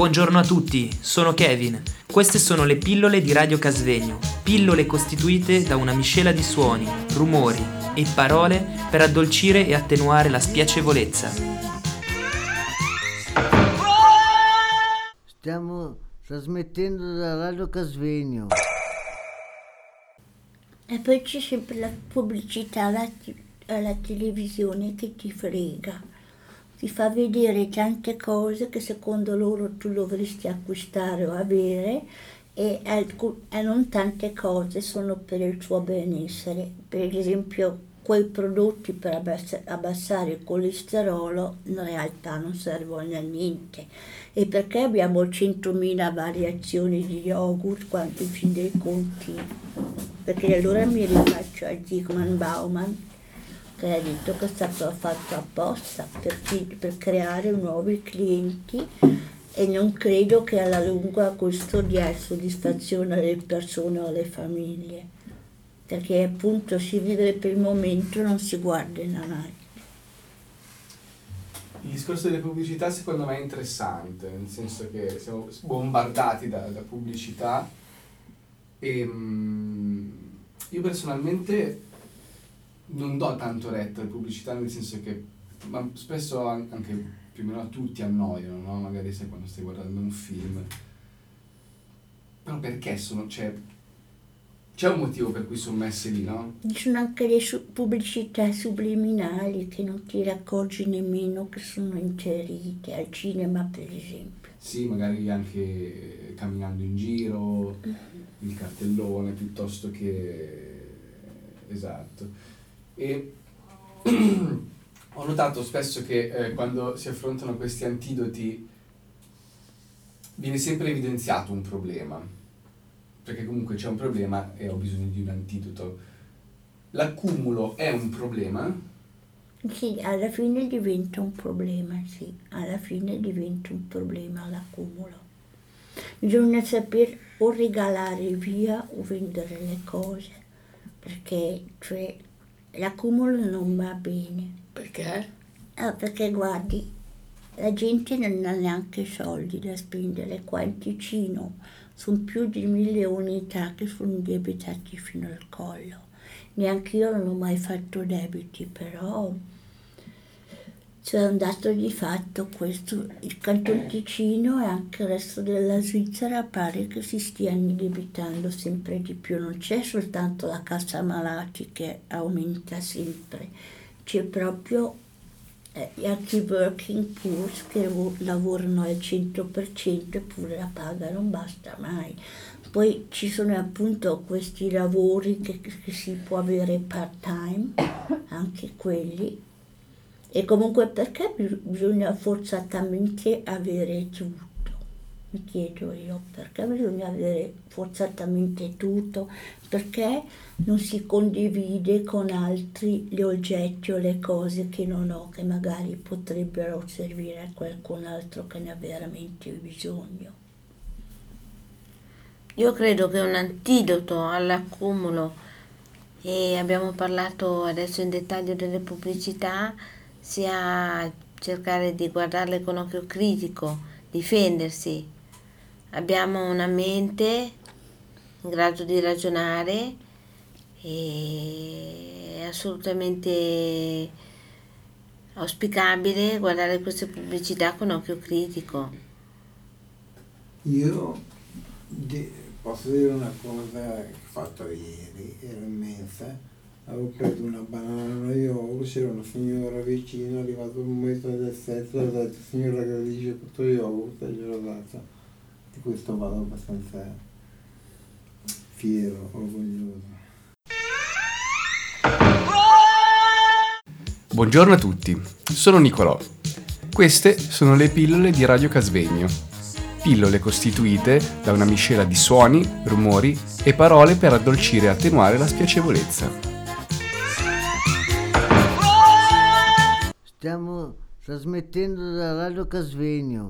Buongiorno a tutti, sono Kevin. Queste sono le pillole di Radio Casvegno, pillole costituite da una miscela di suoni, rumori e parole per addolcire e attenuare la spiacevolezza. Stiamo trasmettendo da Radio Casvegno. E poi c'è sempre la pubblicità alla, alla televisione che ti frega ti fa vedere tante cose che secondo loro tu dovresti acquistare o avere e, e non tante cose sono per il tuo benessere. Per esempio quei prodotti per abbassare il colesterolo in realtà non servono a niente. E perché abbiamo 100.000 variazioni di yogurt quando in fin dei conti? Perché allora mi rifaccio a Zygmunt Bauman che ha detto che è stato fatto apposta per, per creare nuovi clienti e non credo che alla lunga questo dia soddisfazione alle persone o alle famiglie, perché appunto si vive per il momento, non si guarda in avanti. Il discorso delle pubblicità secondo me è interessante, nel senso che siamo bombardati da, da pubblicità e um, io personalmente non do tanto retta alle pubblicità nel senso che ma spesso anche più o meno a tutti annoiano, no? magari sai quando stai guardando un film. Però perché sono, cioè, c'è un motivo per cui sono messe lì, no? Ci sono anche le su- pubblicità subliminali che non ti raccorgi nemmeno che sono inserite al cinema, per esempio. Sì, magari anche camminando in giro, mm-hmm. il cartellone piuttosto che... Esatto. E ho notato spesso che eh, quando si affrontano questi antidoti viene sempre evidenziato un problema, perché comunque c'è un problema e ho bisogno di un antidoto. L'accumulo è un problema? Sì, alla fine diventa un problema, sì, alla fine diventa un problema l'accumulo. Bisogna sapere o regalare via o vendere le cose, perché cioè, l'accumulo non va bene. Perché? Ah, perché guardi, la gente non ha neanche soldi da spendere qua in Ticino. Sono più di mille unità che sono debitati fino al collo. Neanche io non ho mai fatto debiti, però c'è un dato di fatto questo, il Canton Ticino e anche il resto della Svizzera pare che si stiano debitando sempre di più, non c'è soltanto la cassa malati che aumenta sempre, c'è proprio eh, anche i working poor che lavorano al 100% eppure la paga non basta mai. Poi ci sono appunto questi lavori che, che si può avere part time, anche quelli, e comunque perché bisogna forzatamente avere tutto? Mi chiedo io, perché bisogna avere forzatamente tutto? Perché non si condivide con altri gli oggetti o le cose che non ho, che magari potrebbero servire a qualcun altro che ne ha veramente bisogno? Io credo che un antidoto all'accumulo, e abbiamo parlato adesso in dettaglio delle pubblicità, sia cercare di guardarle con occhio critico, difendersi. Abbiamo una mente in grado di ragionare e è assolutamente auspicabile guardare queste pubblicità con occhio critico. Io posso dire una cosa che ho fatto ieri, ero immensa avevo preso una banana io c'era una signora vicino, è arrivato un metro del setto, ha detto signora gradisce questo yogurt e gliel'ho data. Di questo vado abbastanza fiero, orgoglioso. Buongiorno a tutti, sono Nicolò. Queste sono le pillole di Radio Casvegno. Pillole costituite da una miscela di suoni, rumori e parole per addolcire e attenuare la spiacevolezza. Stiamo trasmettendo da Radio Casvegno.